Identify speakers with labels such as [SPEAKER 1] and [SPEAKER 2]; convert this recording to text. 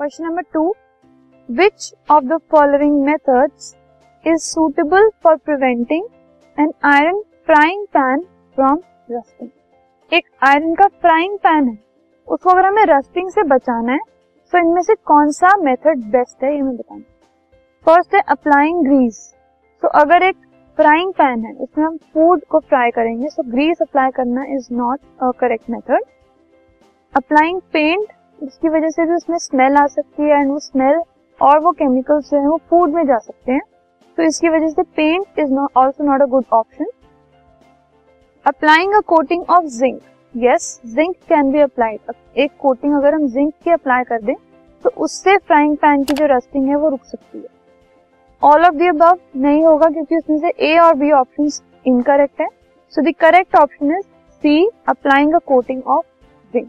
[SPEAKER 1] Question number two which of the following methods is suitable for preventing an iron frying pan from rusting एक iron का frying pan है। उसको अगर हमें rusting से बचाना है तो इनमें से कौन सा मेथड बेस्ट है, ये मैं बताऊँ फ़र्स्ट है अप्लाइंग ग्रीस तो अगर एक फ्राइंग पैन है, उसमें हम फ़ूड को फ्राई करेंगे सो ग्रीस अप्लाई करना is not a correct method applying paint जिसकी वजह से भी उसमें स्मेल आ सकती है एंड वो स्मेल और वो केमिकल्स जो है वो फ़ूड में जा सकते हैं। तो इसकी वजह से paint is not also not a good option applying a coating of zinc yes zinc can be applied एक कोटिंग अगर हम जिंक की अप्लाई कर दें तो उससे फ्राइंग पैन की जो रस्टिंग है वो रुक सकती है। ऑल ऑफ़ दी अबव नहीं होगा क्योंकि उसमें से ए और बी ऑप्शन इनकरेक्ट है। So the correct option is C applying a coating of zinc